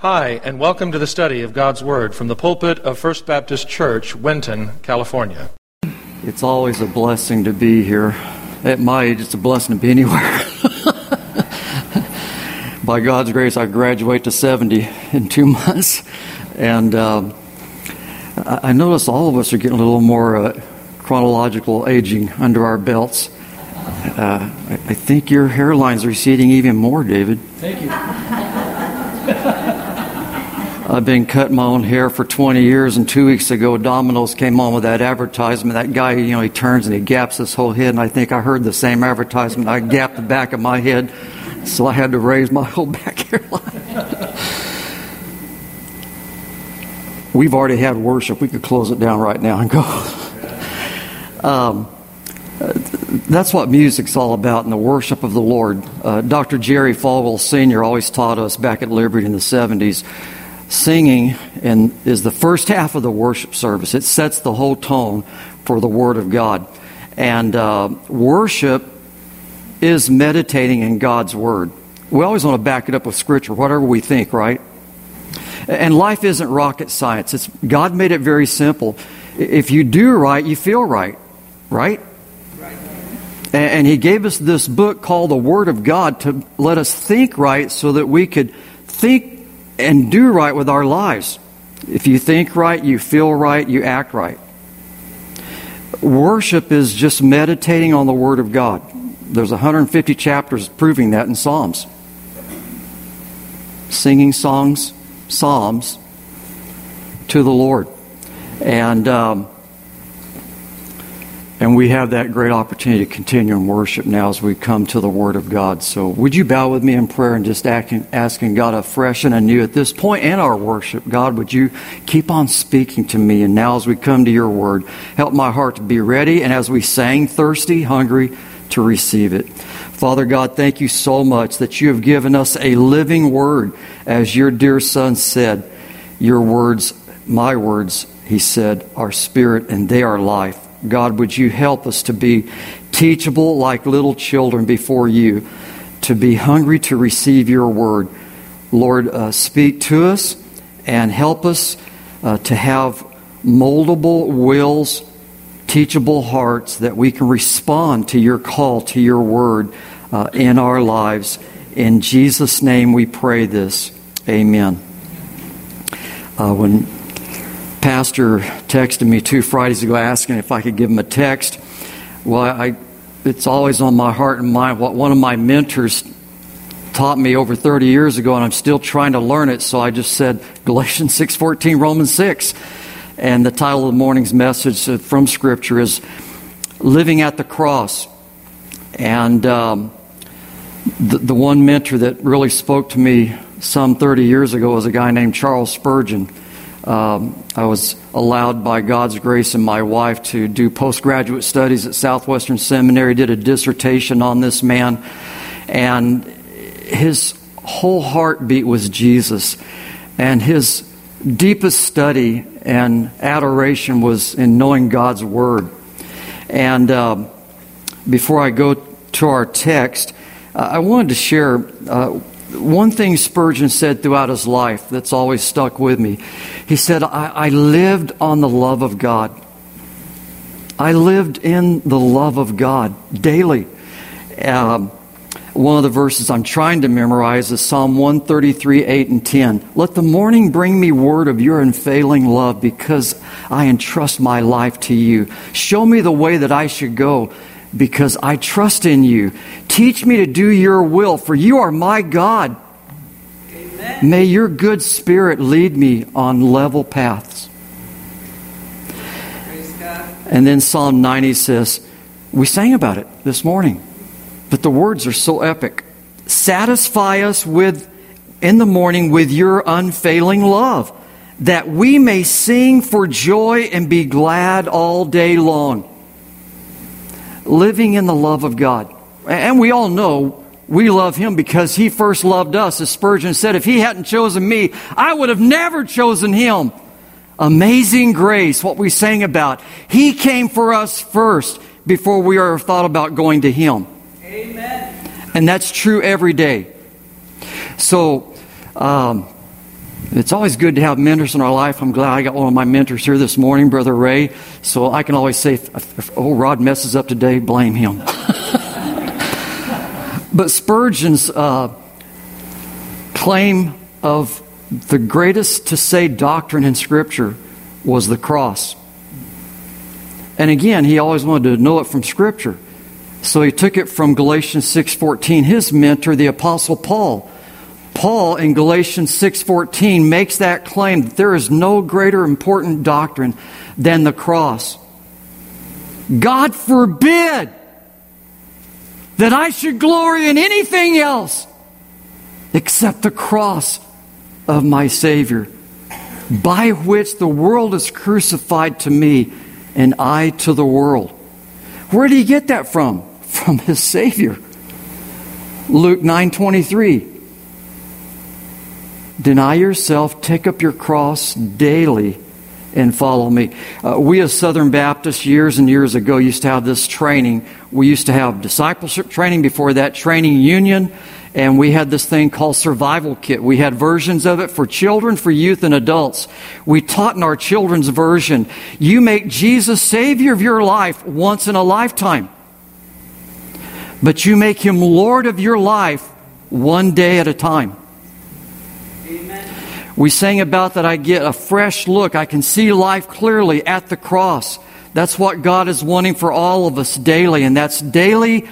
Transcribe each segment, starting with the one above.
Hi, and welcome to the study of God's Word from the pulpit of First Baptist Church, Winton, California. It's always a blessing to be here. At my age, it's a blessing to be anywhere. By God's grace, I graduate to 70 in two months. And um, I notice all of us are getting a little more uh, chronological aging under our belts. Uh, I, I think your hairline's receding even more, David. Thank you. I've been cutting my own hair for 20 years, and two weeks ago, Domino's came on with that advertisement. That guy, you know, he turns and he gaps his whole head, and I think I heard the same advertisement. I gapped the back of my head, so I had to raise my whole back hairline. We've already had worship. We could close it down right now and go. um, that's what music's all about in the worship of the Lord. Uh, Dr. Jerry Falwell Sr. always taught us back at Liberty in the 70s singing is the first half of the worship service. It sets the whole tone for the Word of God. And uh, worship is meditating in God's Word. We always want to back it up with Scripture, whatever we think, right? And life isn't rocket science. It's, God made it very simple. If you do right, you feel right, right? And He gave us this book called the Word of God to let us think right so that we could think and do right with our lives. If you think right, you feel right, you act right. Worship is just meditating on the Word of God. There's 150 chapters proving that in Psalms. Singing songs, psalms to the Lord. And um, and we have that great opportunity to continue in worship now as we come to the Word of God. So, would you bow with me in prayer and just asking, God afresh and anew at this point in our worship? God, would you keep on speaking to me? And now, as we come to your Word, help my heart to be ready and as we sang, thirsty, hungry to receive it. Father God, thank you so much that you have given us a living Word, as your dear Son said. Your words, my words, he said, are spirit and they are life. God, would you help us to be teachable like little children before you, to be hungry to receive your word. Lord, uh, speak to us and help us uh, to have moldable wills, teachable hearts that we can respond to your call, to your word uh, in our lives. In Jesus' name we pray this. Amen. Uh, when pastor texted me two Fridays ago asking if I could give him a text. Well, I, it's always on my heart and mind what one of my mentors taught me over 30 years ago, and I'm still trying to learn it. So I just said Galatians 6:14, Romans 6, and the title of the morning's message from Scripture is "Living at the Cross." And um, the, the one mentor that really spoke to me some 30 years ago was a guy named Charles Spurgeon. Um, I was allowed by God's grace and my wife to do postgraduate studies at Southwestern Seminary, did a dissertation on this man, and his whole heartbeat was Jesus. And his deepest study and adoration was in knowing God's Word. And uh, before I go to our text, uh, I wanted to share. Uh, one thing Spurgeon said throughout his life that's always stuck with me. He said, I, I, lived on the love of God. I lived in the love of God daily. Um, one of the verses I'm trying to memorize is Psalm 133, 8 and 10. Let the morning bring me word of your unfailing love because I entrust my life to you. Show me the way that I should go because I trust in you. Teach me to do your will, for you are my God. Amen. May your good spirit lead me on level paths. And then Psalm 90 says, we sang about it this morning, but the words are so epic. Satisfy us with in the morning with your unfailing love, that we may sing for joy and be glad all day long living in the love of God. And we all know we love him because he first loved us. As Spurgeon said, if he hadn't chosen me, I would have never chosen him. Amazing grace, what we sang about. He came for us first before we ever thought about going to him. Amen. And that's true every day. So, um, It's always good to have mentors in our life. I'm glad I got one of my mentors here this morning, Brother Ray. So I can always say, if, if old Rod messes up today, blame him. but Spurgeon's uh, claim of the greatest to say doctrine in Scripture was the cross. And again, he always wanted to know it from Scripture. So he took it from Galatians 6:14. His mentor, the apostle Paul, Paul in Galatians 6:14 makes that claim that there is no greater important doctrine than the cross. God forbid that I should glory in anything else except the cross of my Savior, by which the world is crucified to me and I to the world. Where did he get that from? From his Savior. Luke 9:23 Deny yourself, take up your cross daily, and follow me. Uh, we, as Southern Baptists, years and years ago, used to have this training. We used to have discipleship training before that, training union, and we had this thing called Survival Kit. We had versions of it for children, for youth, and adults. We taught in our children's version you make Jesus Savior of your life once in a lifetime, but you make Him Lord of your life one day at a time. We sang about that I get a fresh look. I can see life clearly at the cross. That's what God is wanting for all of us daily, and that's daily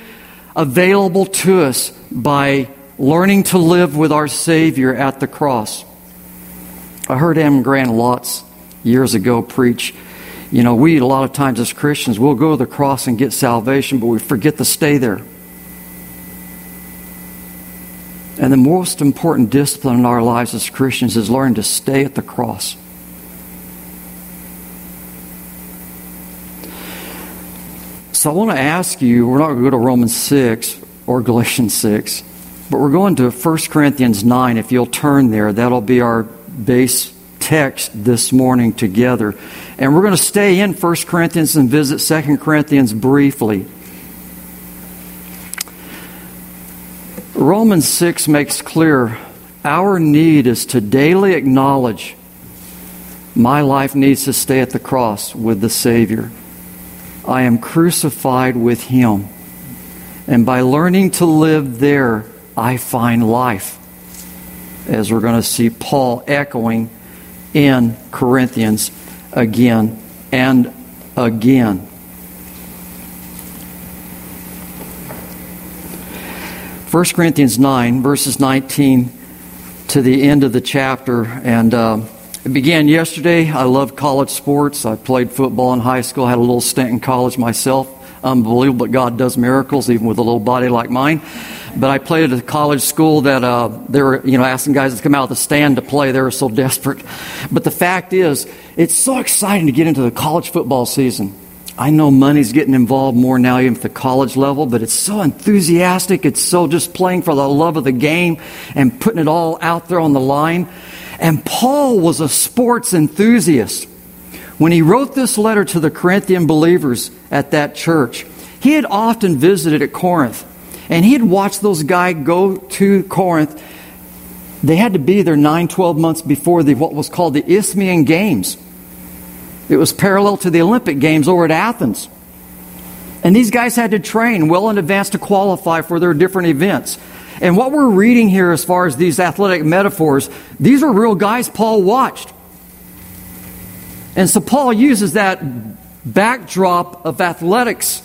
available to us by learning to live with our Savior at the cross. I heard Anne Graham Lotz years ago preach. You know, we a lot of times as Christians, we'll go to the cross and get salvation, but we forget to stay there. And the most important discipline in our lives as Christians is learning to stay at the cross. So I want to ask you, we're not going to go to Romans 6 or Galatians 6, but we're going to 1 Corinthians 9. If you'll turn there, that'll be our base text this morning together. And we're going to stay in 1 Corinthians and visit 2 Corinthians briefly. Romans 6 makes clear our need is to daily acknowledge my life needs to stay at the cross with the Savior. I am crucified with Him. And by learning to live there, I find life. As we're going to see Paul echoing in Corinthians again and again. 1 Corinthians 9, verses 19 to the end of the chapter. And uh, it began yesterday. I love college sports. I played football in high school, I had a little stint in college myself. Unbelievable, but God does miracles, even with a little body like mine. But I played at a college school that uh, they were, you know, asking guys to come out of the stand to play. They were so desperate. But the fact is, it's so exciting to get into the college football season. I know money's getting involved more now, even at the college level, but it's so enthusiastic. It's so just playing for the love of the game and putting it all out there on the line. And Paul was a sports enthusiast. When he wrote this letter to the Corinthian believers at that church, he had often visited at Corinth. And he had watched those guys go to Corinth. They had to be there 9, 12 months before the, what was called the Isthmian Games. It was parallel to the Olympic Games over at Athens. And these guys had to train well in advance to qualify for their different events. And what we're reading here, as far as these athletic metaphors, these are real guys Paul watched. And so Paul uses that backdrop of athletics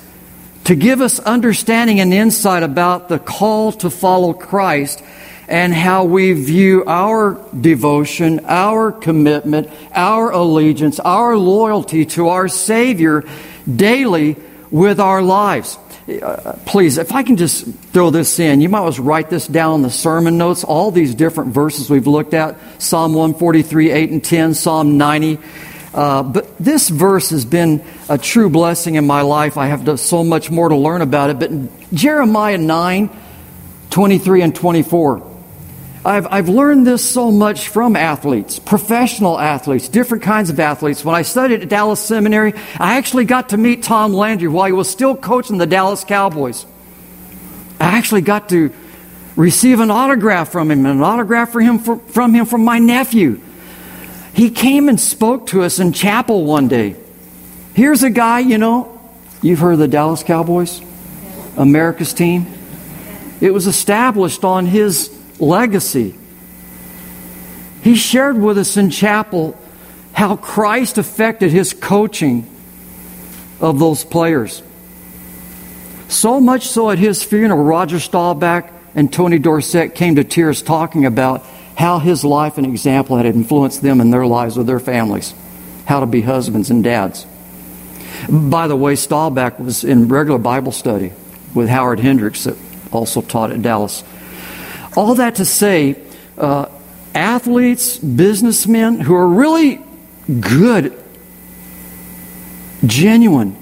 to give us understanding and insight about the call to follow Christ and how we view our devotion, our commitment, our allegiance, our loyalty to our Savior daily with our lives. Uh, please, if I can just throw this in, you might as well write this down in the sermon notes. All these different verses we've looked at Psalm 143, 8 and 10, Psalm 90. Uh, but this verse has been a true blessing in my life. I have so much more to learn about it. But Jeremiah 9, 23 and 24. I've, I've learned this so much from athletes, professional athletes, different kinds of athletes. When I studied at Dallas Seminary, I actually got to meet Tom Landry while he was still coaching the Dallas Cowboys. I actually got to receive an autograph from him, an autograph for him for, from him from my nephew. He came and spoke to us in chapel one day. Here's a guy, you know, you've heard of the Dallas Cowboys, America's team. It was established on his legacy. He shared with us in chapel how Christ affected his coaching of those players. So much so at his funeral, Roger Staubach and Tony Dorsett came to tears talking about how his life and example had influenced them in their lives with their families, how to be husbands and dads. By the way, Staubach was in regular Bible study with Howard Hendricks, that also taught at Dallas. All that to say, uh, athletes, businessmen who are really good, genuine,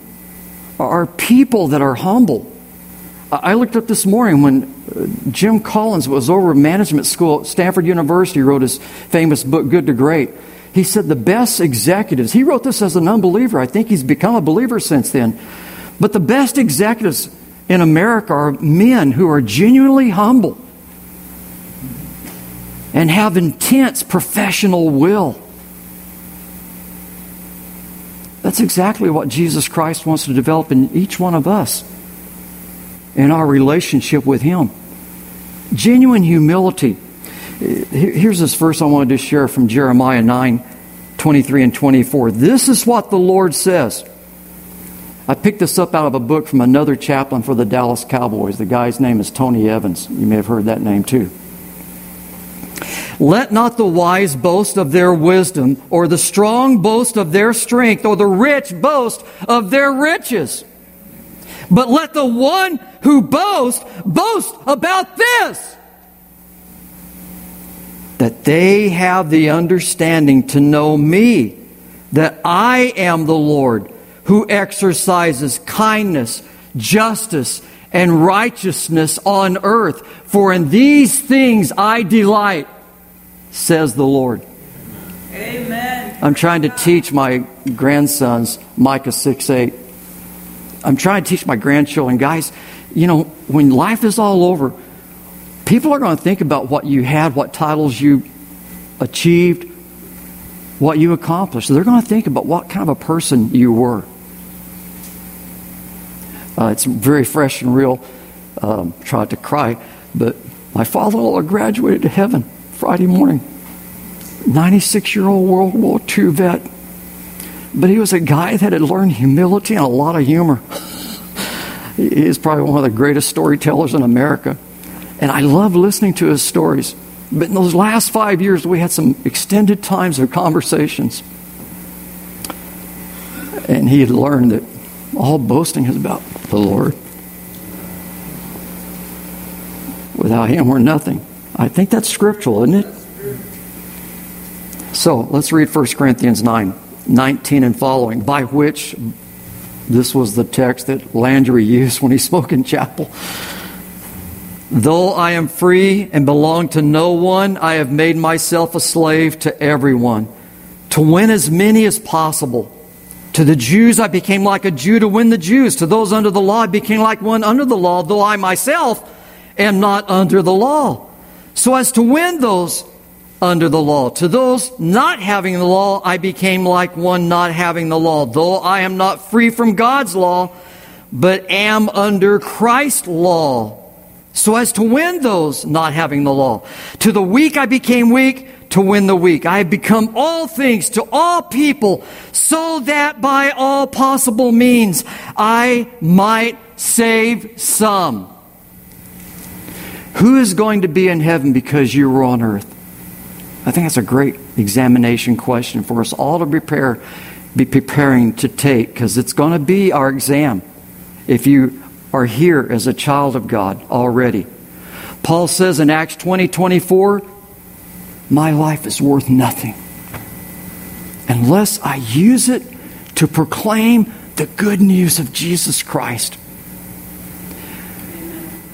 are people that are humble. I looked up this morning when uh, Jim Collins was over at management school at Stanford University, wrote his famous book, Good to Great. He said the best executives, he wrote this as an unbeliever. I think he's become a believer since then. But the best executives in America are men who are genuinely humble and have intense professional will. That's exactly what Jesus Christ wants to develop in each one of us in our relationship with Him. Genuine humility. Here's this verse I wanted to share from Jeremiah 9 23 and 24. This is what the Lord says. I picked this up out of a book from another chaplain for the Dallas Cowboys. The guy's name is Tony Evans. You may have heard that name too. Let not the wise boast of their wisdom, or the strong boast of their strength, or the rich boast of their riches. But let the one who boasts boast about this that they have the understanding to know me, that I am the Lord who exercises kindness, justice, and righteousness on earth. For in these things I delight says the Lord. Amen. I'm trying to teach my grandsons, Micah 6 8. I'm trying to teach my grandchildren, guys, you know, when life is all over, people are going to think about what you had, what titles you achieved, what you accomplished. They're going to think about what kind of a person you were. Uh, it's very fresh and real. Um, tried to cry, but my father-in-law graduated to heaven. Friday morning. 96 year old World War II vet. But he was a guy that had learned humility and a lot of humor. he is probably one of the greatest storytellers in America. And I love listening to his stories. But in those last five years, we had some extended times of conversations. And he had learned that all boasting is about the Lord. Without him, we're nothing. I think that's scriptural, isn't it? So let's read 1 Corinthians 9 19 and following, by which this was the text that Landry used when he spoke in chapel. Though I am free and belong to no one, I have made myself a slave to everyone, to win as many as possible. To the Jews, I became like a Jew to win the Jews. To those under the law, I became like one under the law, though I myself am not under the law so as to win those under the law. To those not having the law, I became like one not having the law, though I am not free from God's law, but am under Christ's law, so as to win those not having the law. To the weak I became weak to win the weak. I have become all things to all people, so that by all possible means I might save some. Who is going to be in heaven because you were on earth? I think that's a great examination question for us all to prepare, be preparing to take because it's going to be our exam if you are here as a child of God already. Paul says in Acts 20 24, My life is worth nothing unless I use it to proclaim the good news of Jesus Christ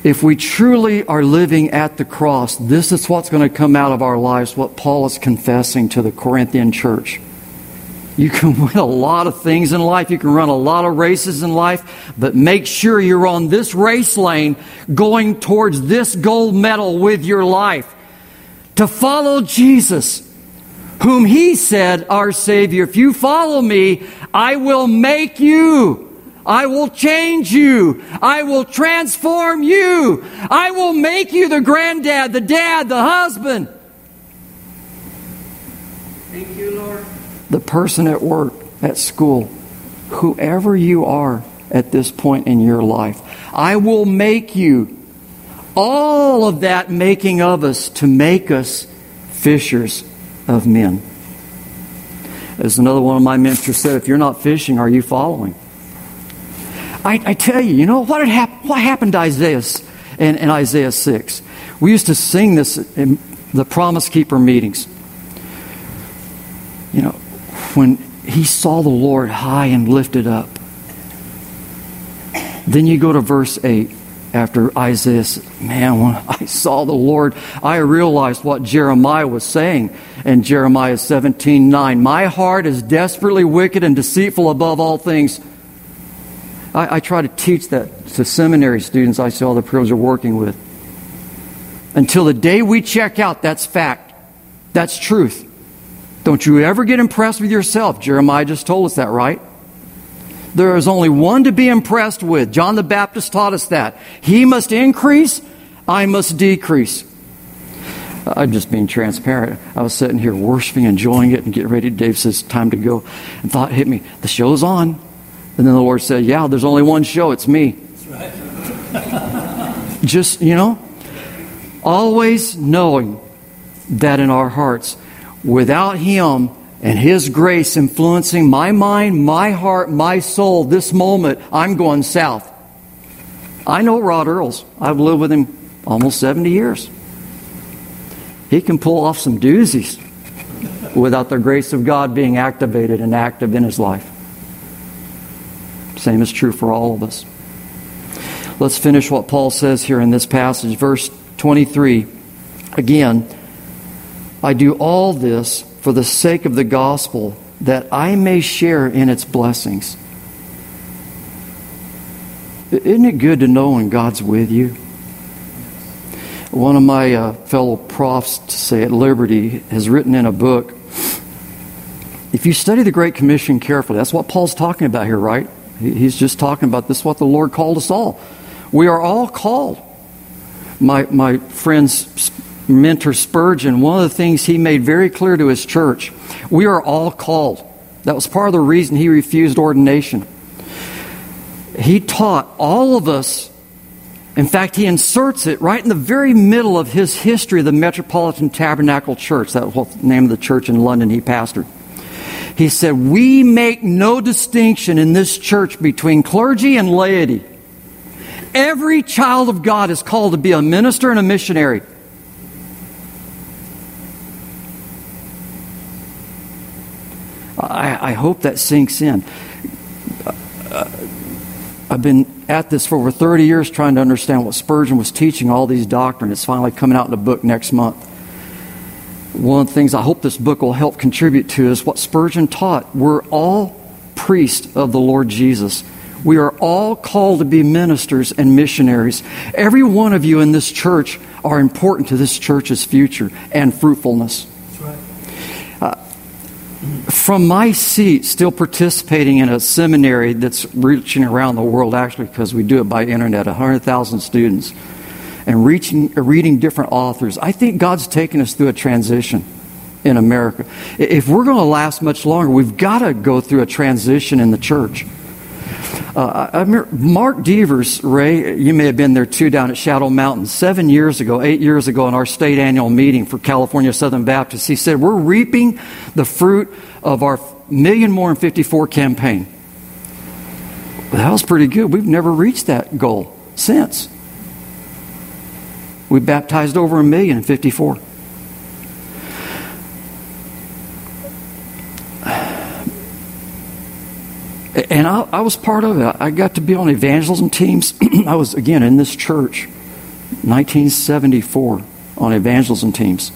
if we truly are living at the cross, this is what's going to come out of our lives, what Paul is confessing to the Corinthian church. You can win a lot of things in life. You can run a lot of races in life, but make sure you're on this race lane going towards this gold medal with your life. To follow Jesus, whom He said, our Savior, if you follow me, I will make you. I will change you. I will transform you. I will make you the granddad, the dad, the husband. Thank you, Lord the person at work, at school, whoever you are at this point in your life. I will make you all of that making of us to make us fishers of men. As another one of my mentors said, if you're not fishing, are you following? I, I tell you, you know what, hap- what happened to Isaiah in, in Isaiah 6? We used to sing this in the Promise Keeper meetings. You know, when he saw the Lord high and lifted up. Then you go to verse 8 after Isaiah man, when I saw the Lord, I realized what Jeremiah was saying in Jeremiah 17 9. My heart is desperately wicked and deceitful above all things. I, I try to teach that to seminary students I see all the privilege are working with. Until the day we check out, that's fact. That's truth. Don't you ever get impressed with yourself. Jeremiah just told us that, right? There is only one to be impressed with. John the Baptist taught us that. He must increase, I must decrease. I'm just being transparent. I was sitting here worshiping, enjoying it, and getting ready. Dave says, Time to go. And thought hit me, The show's on. And then the Lord said, Yeah, there's only one show. It's me. Right. just, you know, always knowing that in our hearts without Him and His grace influencing my mind, my heart, my soul, this moment, I'm going south. I know Rod Earls. I've lived with him almost 70 years. He can pull off some doozies without the grace of God being activated and active in his life. Same is true for all of us. Let's finish what Paul says here in this passage, verse 23. Again, I do all this for the sake of the gospel, that I may share in its blessings. Isn't it good to know when God's with you? One of my uh, fellow profs, to say at Liberty, has written in a book. If you study the Great Commission carefully, that's what Paul's talking about here, right? He's just talking about this, what the Lord called us all. We are all called. My, my friends mentor Spurgeon, one of the things he made very clear to his church we are all called. That was part of the reason he refused ordination. He taught all of us, in fact, he inserts it right in the very middle of his history of the Metropolitan Tabernacle Church. That was the name of the church in London he pastored. He said, We make no distinction in this church between clergy and laity. Every child of God is called to be a minister and a missionary. I, I hope that sinks in. Uh, I've been at this for over 30 years trying to understand what Spurgeon was teaching, all these doctrines. It's finally coming out in a book next month. One of the things I hope this book will help contribute to is what Spurgeon taught. We're all priests of the Lord Jesus. We are all called to be ministers and missionaries. Every one of you in this church are important to this church's future and fruitfulness uh, from my seat, still participating in a seminary that's reaching around the world, actually, because we do it by internet, 100,000 students, and reaching, reading different authors, I think God's taking us through a transition in America. If we're going to last much longer, we've got to go through a transition in the church. Uh, Mark Devers, Ray, you may have been there too down at Shadow Mountain seven years ago, eight years ago, in our state annual meeting for California Southern Baptists. He said, We're reaping the fruit of our Million More in 54 campaign. That was pretty good. We've never reached that goal since. We baptized over a million in 54. And I, I, was part of it. I got to be on evangelism teams. I was, again, in this church, 1974, on evangelism teams.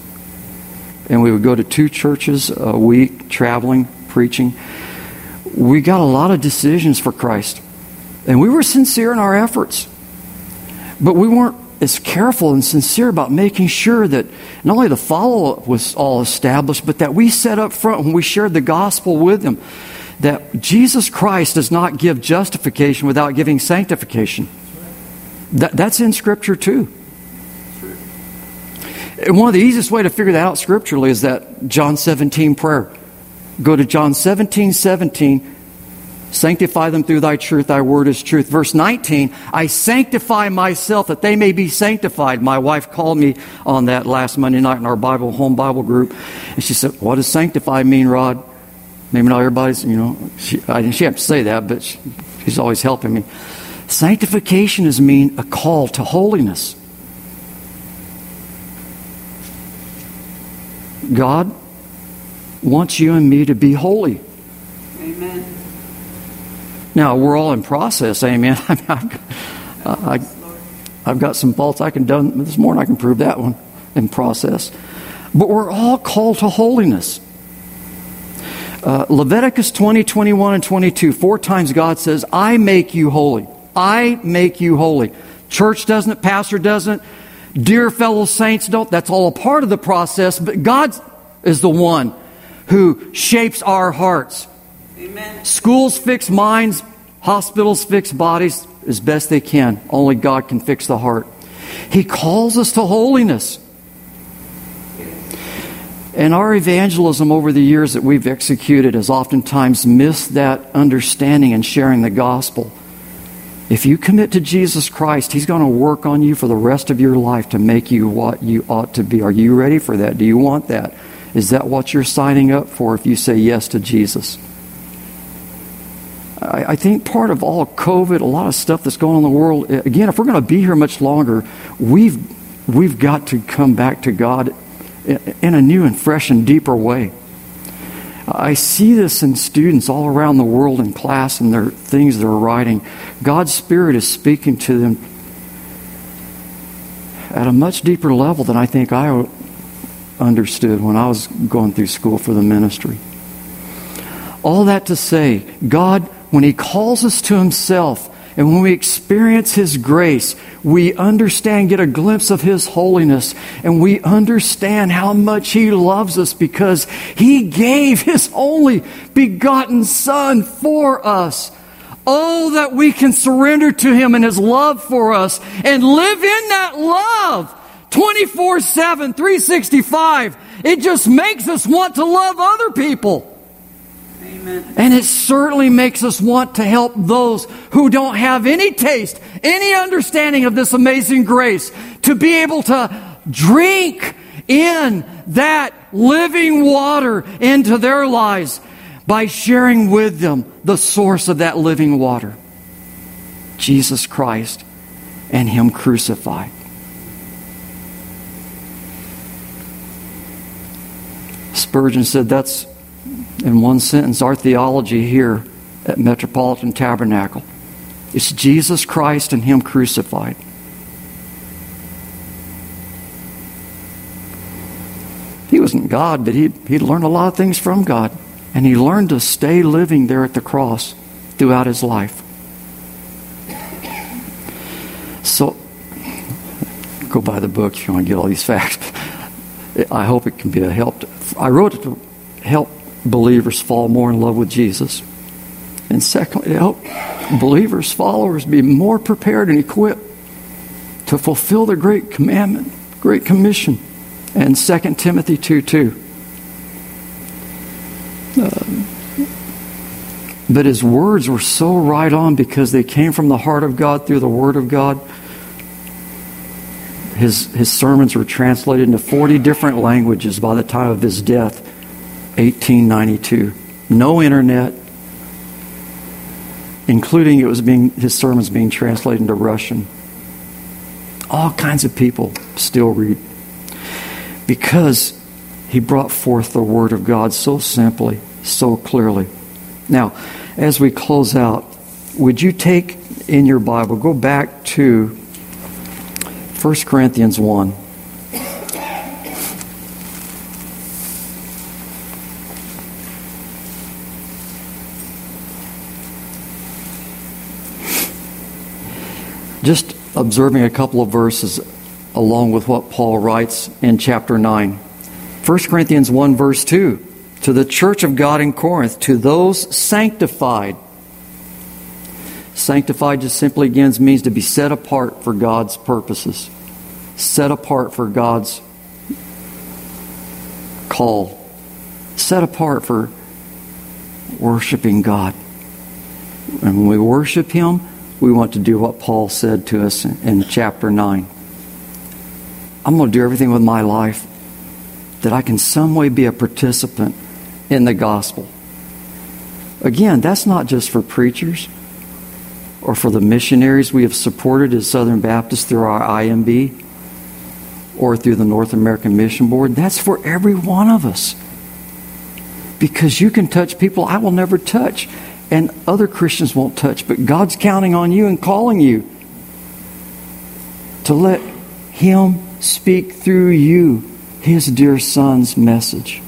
And we would go to two churches a week, traveling preaching. We got a lot of decisions for Christ. And we were sincere in our efforts. But we weren't as careful and sincere about making sure that not only the follow up was all established, but that we set up front when we shared the gospel with them that Jesus Christ does not give justification without giving sanctification. That, that's in Scripture too. And one of the easiest way to figure that out scripturally is that John 17 prayer. Go to John 17, 17. Sanctify them through thy truth, thy word is truth. Verse 19, I sanctify myself that they may be sanctified. My wife called me on that last Monday night in our Bible, home Bible group. And she said, What does sanctify mean, Rod? Maybe not everybody's, you know, she, I she have to say that, but she, she's always helping me. Sanctification is mean a call to holiness. God wants you and me to be holy. Amen. Now, we're all in process, amen. I mean, I've, got some faults I can do this morning. I can prove that one in process. But we're all called to holiness. Uh, Leviticus 20, 21, and 22, four times God says, I make you holy. I make you holy. Church doesn't, pastor doesn't, dear fellow saints don't. That's all a part of the process, but God is the one who shapes our hearts. Amen. Schools fix minds, hospitals fix bodies as best they can. Only God can fix the heart. He calls us to holiness. And our evangelism over the years that we've executed has oftentimes missed that understanding and sharing the gospel. If you commit to Jesus Christ, He's going to work on you for the rest of your life to make you what you ought to be. Are you ready for that? Do you want that? Is that what you're signing up for if you say yes to Jesus? I, think part of all COVID, a lot of stuff that's going on in the world, eh, again, if we're going to be here much longer, we've, we've got to come back to God in a new and fresh and deeper way. I see this in students all around the world in class and their things they're writing. God's Spirit is speaking to them at a much deeper level than I think I understood when I was going through school for the ministry. All that to say, God, when He calls us to Himself, and when we experience His grace, we understand, get a glimpse of His holiness, and we understand how much He loves us because He gave His only begotten Son for us. Oh, that we can surrender to Him and His love for us and live in that love 24 7, 365. It just makes us want to love other people. Amen. And it certainly makes us want to help those who don't have any taste, any understanding of this amazing grace, to be able to drink in that living water into their lives by sharing with them the source of that living water Jesus Christ and Him crucified. Spurgeon said that's in one sentence, our theology here at Metropolitan Tabernacle. It's Jesus Christ and Him crucified. He wasn't God, but he, he'd learned a lot of things from God. And he learned to stay living there at the cross throughout his life. So, go buy the book if you want to get all these facts. I hope it can be a help. To, I wrote it to help believers fall more in love with Jesus. And secondly, to help believers, followers be more prepared and equipped to fulfill the great commandment, great commission. And 2 Timothy 2 2. Uh, but his words were so right on because they came from the heart of God through the Word of God. His, his sermons were translated into 40 different languages by the time of his death. 1892. No internet, including it was being his sermons being translated into Russian. All kinds of people still read because he brought forth the word of God so simply, so clearly. Now, as we close out, would you take in your Bible, go back to 1 Corinthians 1. Just observing a couple of verses along with what Paul writes in chapter 9. 1 Corinthians 1, verse 2 To the church of God in Corinth, to those sanctified. Sanctified just simply again means to be set apart for God's purposes, set apart for God's call, set apart for worshiping God. And when we worship Him, we want to do what Paul said to us in, chapter 9. I'm going to do everything with my life that I can some way be a participant in the gospel. Again, that's not just for preachers or for the missionaries we have supported as Southern Baptists through our IMB or through the North American Mission Board. That's for every one of us. Because you can touch people I will never touch and other Christians won't touch, but God's counting on you and calling you to let Him speak through you His dear Son's message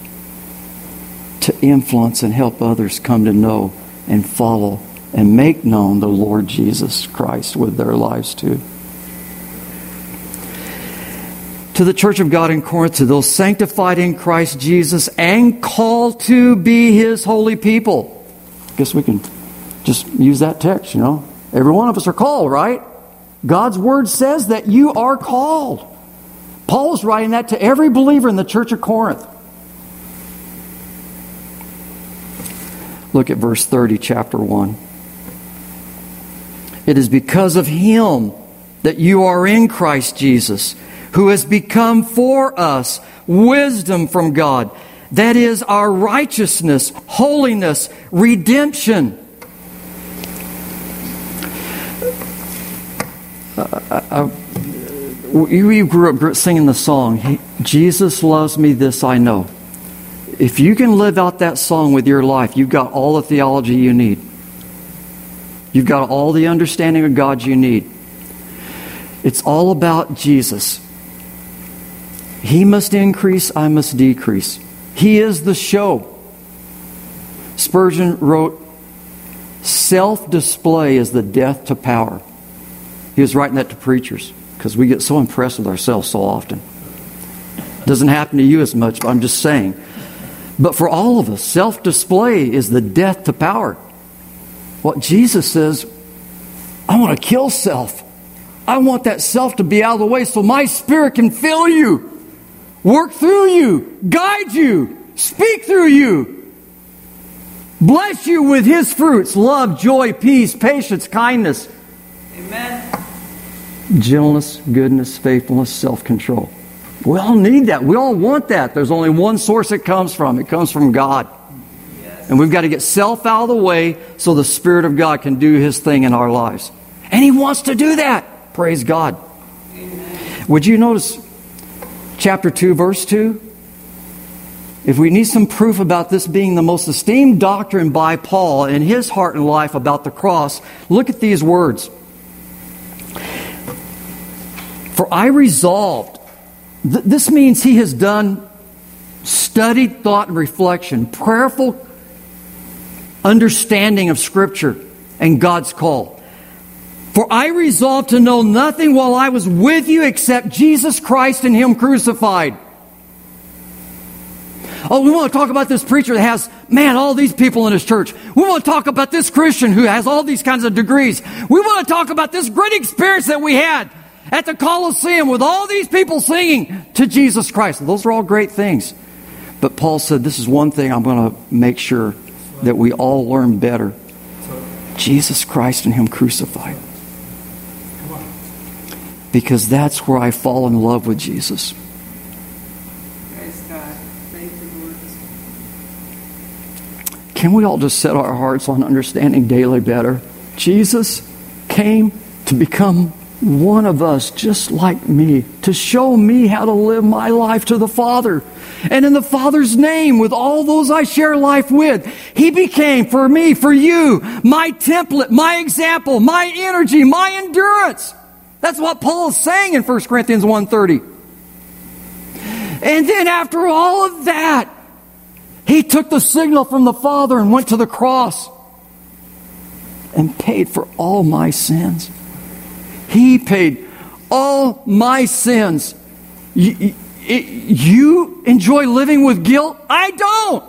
to influence and help others come to know and follow and make known the Lord Jesus Christ with their lives too. To the church of God in Corinth, to those sanctified in Christ Jesus and called to be his holy people. Guess we can just use that text, you know. Every one of us are called, right? God's word says that you are called. Paul is writing that to every believer in the church of Corinth. Look at verse 30, chapter 1. It is because of him that you are in Christ Jesus, who has become for us wisdom from God. That is our righteousness, holiness, redemption. Uh, uh, you grew up singing the song, Jesus loves me, this I know. If you can live out that song with your life, you've got all the theology you need. You've got all the understanding of God you need. It's all about Jesus. He must increase, I must decrease. He is the show. Spurgeon wrote, Self display is the death to power. He was writing that to preachers because we get so impressed with ourselves so often. Doesn't happen to you as much, but I'm just saying. But for all of us, self display is the death to power. What Jesus says, I want to kill self. I want that self to be out of the way so my spirit can fill you, work through you, guide you, speak through you, bless you with his fruits love, joy, peace, patience, kindness. Amen. Gentleness, goodness, faithfulness, self control. We all need that. We all want that. There's only one source it comes from it comes from God. And we've got to get self out of the way so the Spirit of God can do His thing in our lives. And He wants to do that. Praise God. Amen. Would you notice chapter 2, verse 2? If we need some proof about this being the most esteemed doctrine by Paul in his heart and life about the cross, look at these words. For I resolved, th- this means he has done studied thought and reflection, prayerful understanding of Scripture and God's call. For I resolved to know nothing while I was with you except Jesus Christ and Him crucified. Oh, we want to talk about this preacher that has, man, all these people in his church. We want to talk about this Christian who has all these kinds of degrees. We want to talk about this great experience that we had at the Colosseum with all these people singing to Jesus Christ. Those are all great things. But Paul said, This is one thing I'm going to make sure that we all learn better Jesus Christ and Him crucified. Because that's where I fall in love with Jesus. Praise God. Thank you, Lord. Can we all just set our hearts on understanding daily better? Jesus came to become one of us just like me, to show me how to live my life to the Father. And in the Father's name, with all those I share life with, He became for me, for you, my template, my example, my energy, my endurance. That's what Paul is saying in 1 Corinthians 1.30. And then after all of that, he took the signal from the Father and went to the cross and paid for all my sins. He paid all my sins. You, you enjoy living with guilt? I don't.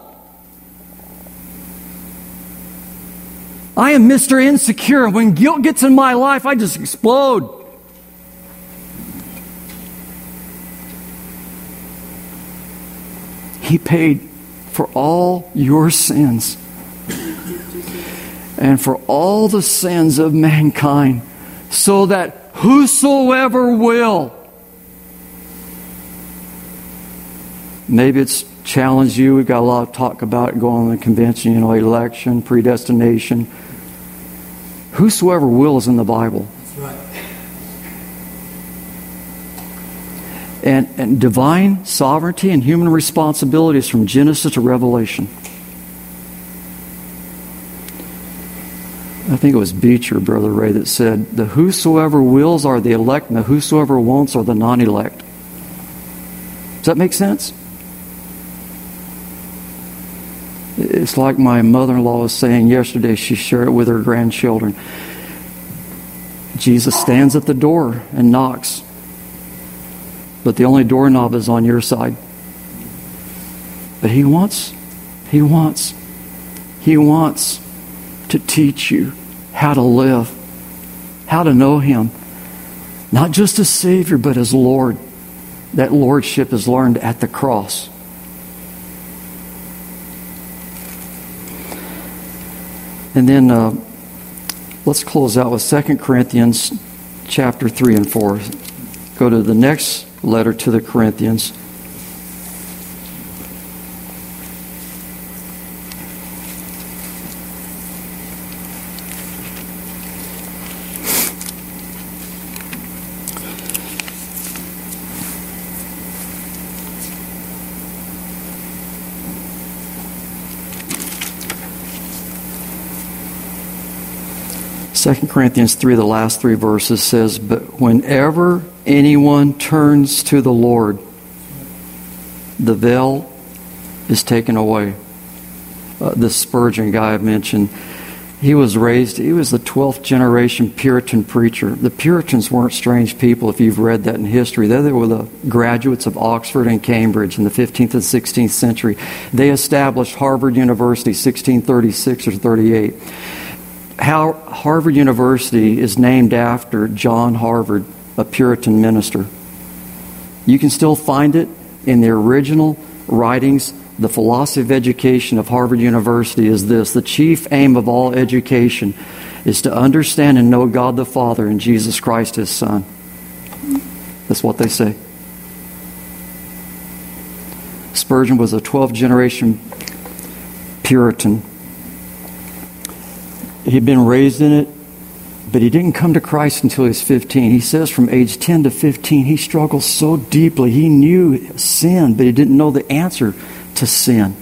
I am Mr. Insecure. When guilt gets in my life, I just explode. He paid for all your sins and for all the sins of mankind, so that whosoever will, maybe it's challenged you. We've got a lot of talk about going on the convention, you know, election, predestination. Whosoever will is in the Bible. That's right. And, and divine sovereignty and human responsibilities from Genesis to Revelation. I think it was Beecher, Brother Ray, that said, The whosoever wills are the elect, and the whosoever wants are the non elect. Does that make sense? It's like my mother in law was saying yesterday, she shared it with her grandchildren. Jesus stands at the door and knocks, but the only doorknob is on your side. But He wants, He wants, He wants to teach you how to live, how to know Him, not just as Savior, but as Lord. That Lordship is learned at the cross. And then uh, let's close out with 2 Corinthians chapter 3 and 4. Go to the next letter to the Corinthians. Second Corinthians 3, the last three verses says, But whenever anyone turns to the Lord, the veil is taken away. Uh, this Spurgeon guy I mentioned, he was raised, he was the 12th generation Puritan preacher. The Puritans weren't strange people if you've read that in history. They were the graduates of Oxford and Cambridge in the 15th and 16th century. They established Harvard University 1636 or 38 how Harvard University is named after John Harvard, a Puritan minister. You can still find it in the original writings. The philosophy of education of Harvard University is this the chief aim of all education is to understand and know God the Father and Jesus Christ, his Son. That's what they say. Spurgeon was a 12th generation Puritan He'd been raised in it, but he didn't come to Christ until he was 15. He says from age 10 to 15, he struggled so deeply. He knew sin, but he didn't know the answer to sin.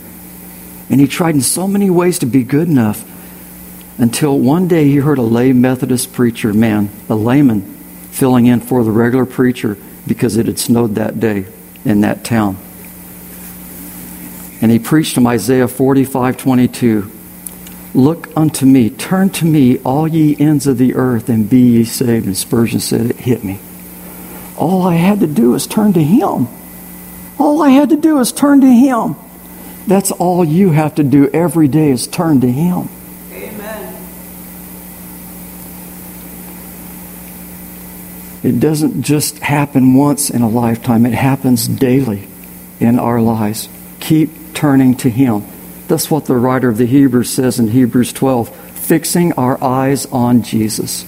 And he tried in so many ways to be good enough until one day he heard a lay Methodist preacher, man, a layman, filling in for the regular preacher because it had snowed that day in that town. And he preached from Isaiah 45 22. Look unto me, turn to me, all ye ends of the earth, and be ye saved. And Spurgeon said, It hit me. All I had to do is turn to Him. All I had to do is turn to Him. That's all you have to do every day is turn to Him. Amen. It doesn't just happen once in a lifetime, it happens daily in our lives. Keep turning to Him. That's what the writer of the Hebrews says in Hebrews 12 fixing our eyes on Jesus.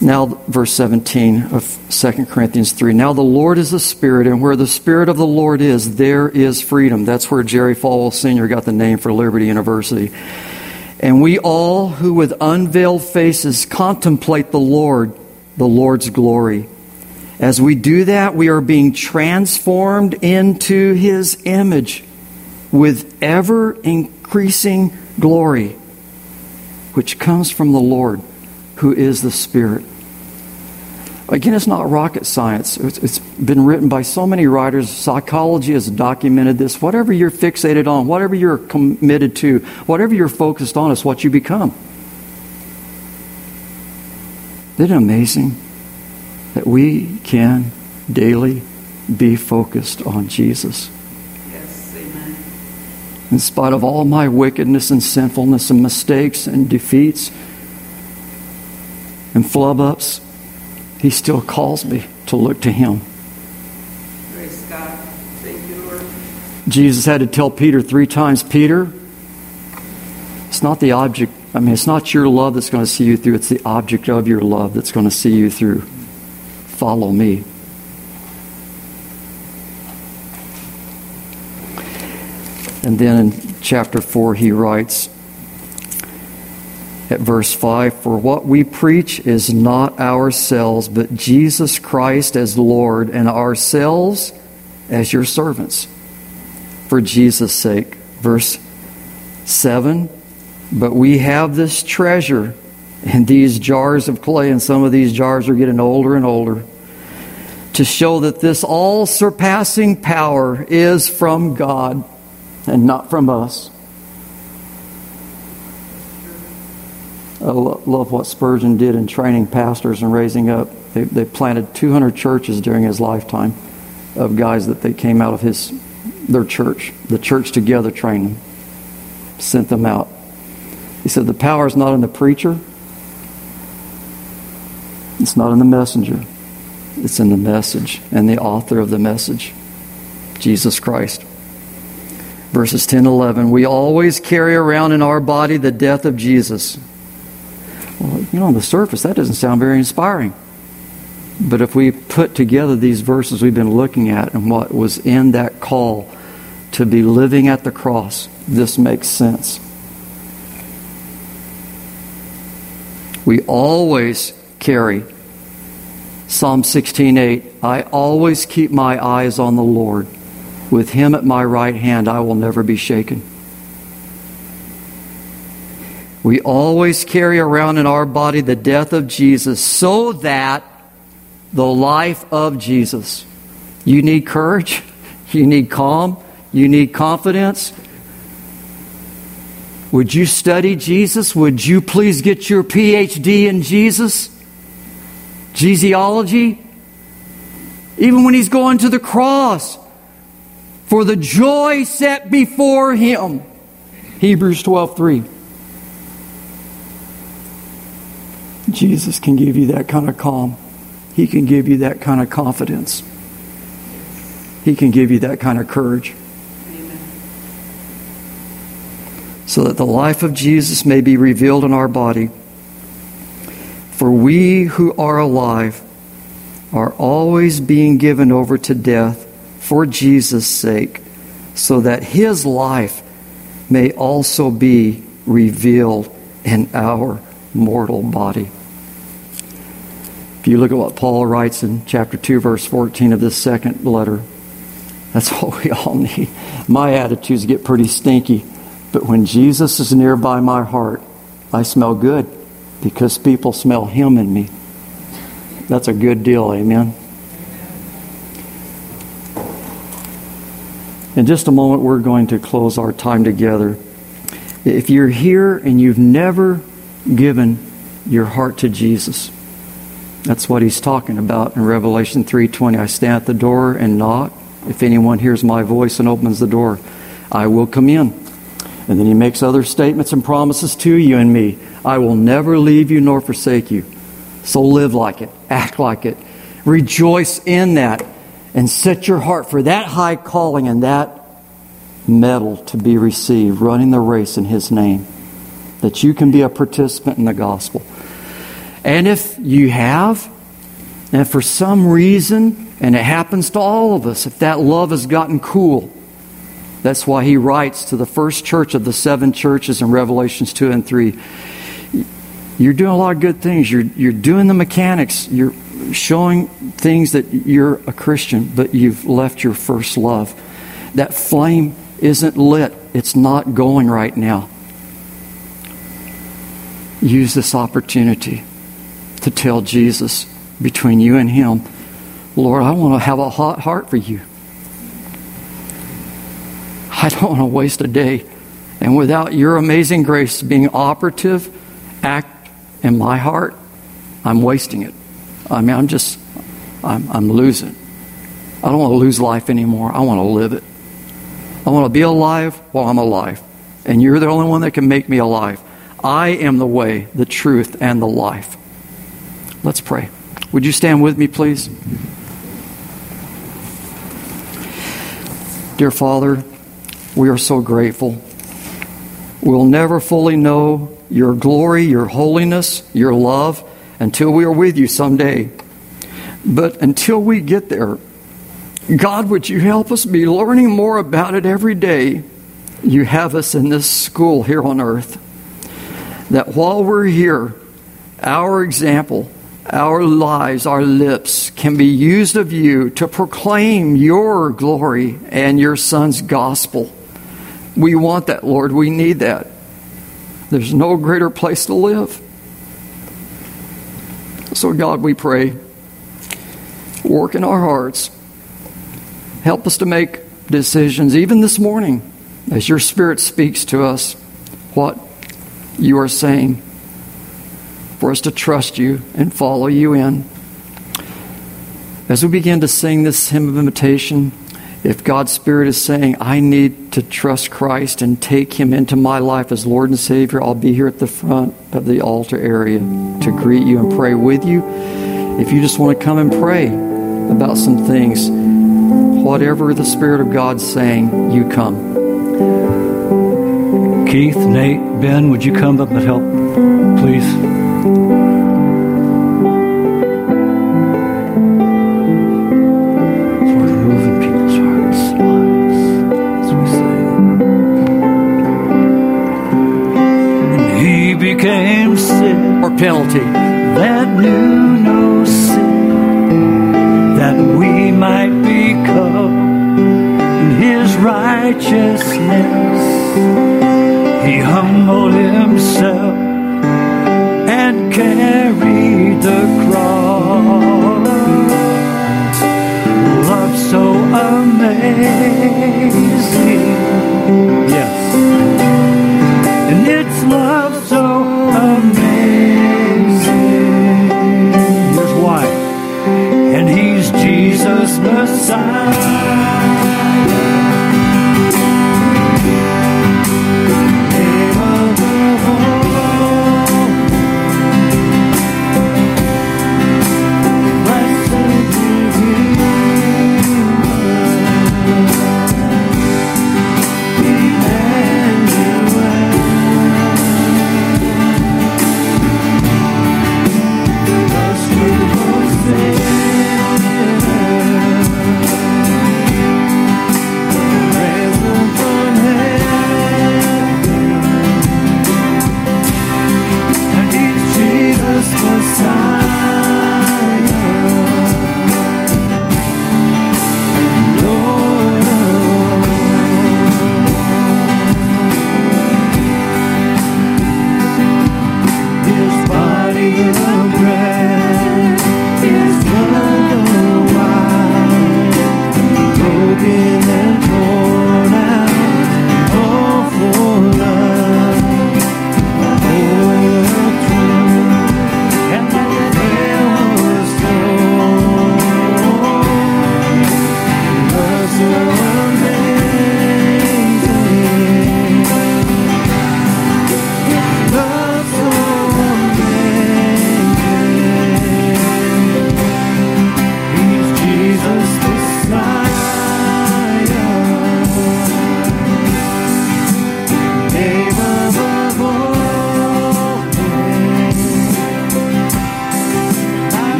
Now, verse 17 of 2 Corinthians 3. Now the Lord is the Spirit, and where the Spirit of the Lord is, there is freedom. That's where Jerry Falwell Sr. got the name for Liberty University. And we all who with unveiled faces contemplate the Lord, the Lord's glory as we do that, we are being transformed into His image with ever increasing glory, which comes from the Lord, who is the Spirit. Again, it's not rocket science. it's been written by so many writers. Psychology has documented this. Whatever you're fixated on, whatever you're committed to, whatever you're focused on, is what you become. Isn't it amazing that we can daily be focused on Jesus? Yes, amen. In spite of all my wickedness and sinfulness and mistakes and defeats and flub ups, He still calls me to look to Him. Praise God. Thank you, Lord. Jesus had to tell Peter three times Peter, it's not the object, I mean, it's not your love that's going to see you through, it's the object of your love that's going to see you through. Follow me. And then in chapter 4, he writes at verse 5 For what we preach is not ourselves, but Jesus Christ as Lord, and ourselves as your servants for Jesus' sake. Verse 7 But we have this treasure in these jars of clay, and some of these jars are getting older and older, to show that this all surpassing power is from God and not from us. I lo- love what Spurgeon did in training pastors and raising up. They, they planted 200 churches during his lifetime of guys that they came out of his their church. The church together them, sent them out. He said, The power is not in the preacher, it's not in the messenger, it's in the message and the author of the message, Jesus Christ. Verses 10 11, we always carry around in our body the death of Jesus. Well, you know, on the surface, that doesn't sound very inspiring. But if we put together these verses we've been looking at and what was in that call to be living at the cross, this makes sense. We always carry Psalm 16:8, I always keep my eyes on the Lord. With him at my right hand I will never be shaken. We always carry around in our body the death of Jesus so that the life of Jesus. You need courage, you need calm, you need confidence. Would you study Jesus? Would you please get your PhD in Jesus? Gesiology? Even when he's going to the cross, for the joy set before him. Hebrews 12 3. Jesus can give you that kind of calm. He can give you that kind of confidence. He can give you that kind of courage. So that the life of Jesus may be revealed in our body. For we who are alive are always being given over to death for Jesus' sake, so that his life may also be revealed in our mortal body. If you look at what Paul writes in chapter 2, verse 14 of this second letter, that's what we all need. My attitudes get pretty stinky, but when Jesus is nearby my heart, I smell good because people smell Him in me. That's a good deal, amen. In just a moment, we're going to close our time together. If you're here and you've never given your heart to Jesus, that's what he's talking about in Revelation 3:20. I stand at the door and knock. If anyone hears my voice and opens the door, I will come in. And then he makes other statements and promises to you and me. I will never leave you nor forsake you. So live like it, act like it, rejoice in that, and set your heart for that high calling and that medal to be received, running the race in His name, that you can be a participant in the gospel. And if you have, and for some reason, and it happens to all of us, if that love has gotten cool, that's why he writes to the first church of the seven churches in Revelations 2 and 3. You're doing a lot of good things. You're, you're doing the mechanics. You're showing things that you're a Christian, but you've left your first love. That flame isn't lit, it's not going right now. Use this opportunity to tell Jesus between you and Him, Lord, I want to have a hot heart for you. I don't want to waste a day. And without your amazing grace being operative, act in my heart, I'm wasting it. I mean, I'm just, I'm, I'm losing. I don't want to lose life anymore. I want to live it. I want to be alive while I'm alive. And you're the only one that can make me alive. I am the way, the truth, and the life. Let's pray. Would you stand with me, please? Dear Father, we are so grateful. We'll never fully know your glory, your holiness, your love until we are with you someday. But until we get there, God, would you help us be learning more about it every day? You have us in this school here on earth. That while we're here, our example our lives, our lips can be used of you to proclaim your glory and your Son's gospel. We want that, Lord. We need that. There's no greater place to live. So, God, we pray, work in our hearts. Help us to make decisions, even this morning, as your Spirit speaks to us what you are saying for us to trust you and follow you in. As we begin to sing this hymn of invitation, if God's Spirit is saying, I need to trust Christ and take Him into my life as Lord and Savior, I'll be here at the front of the altar area to greet you and pray with you. If you just want to come and pray about some things, whatever the Spirit of God's saying, you come. Keith, Nate, Ben, would you come up and help, please? Penalty that knew no sin, that we might become in his righteousness. He humbled himself and carried the cross. Love so amazing, yes, and it's love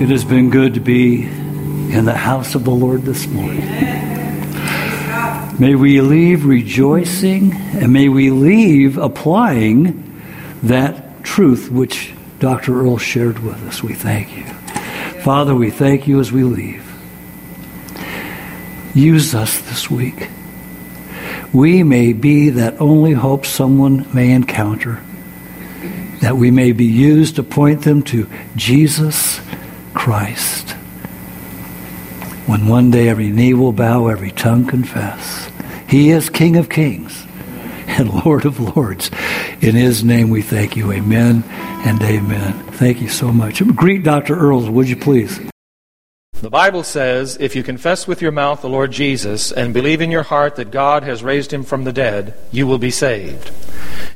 It has been good to be in the house of the Lord this morning. May we leave rejoicing and may we leave applying that truth which Dr. Earl shared with us. We thank you. Father, we thank you as we leave. Use us this week. We may be that only hope someone may encounter, that we may be used to point them to Jesus Christ. When one day every knee will bow, every tongue confess. He is King of kings and Lord of lords. In his name we thank you. Amen and amen. Thank you so much. Greet Dr. Earls, would you please? The Bible says, If you confess with your mouth the Lord Jesus and believe in your heart that God has raised him from the dead, you will be saved.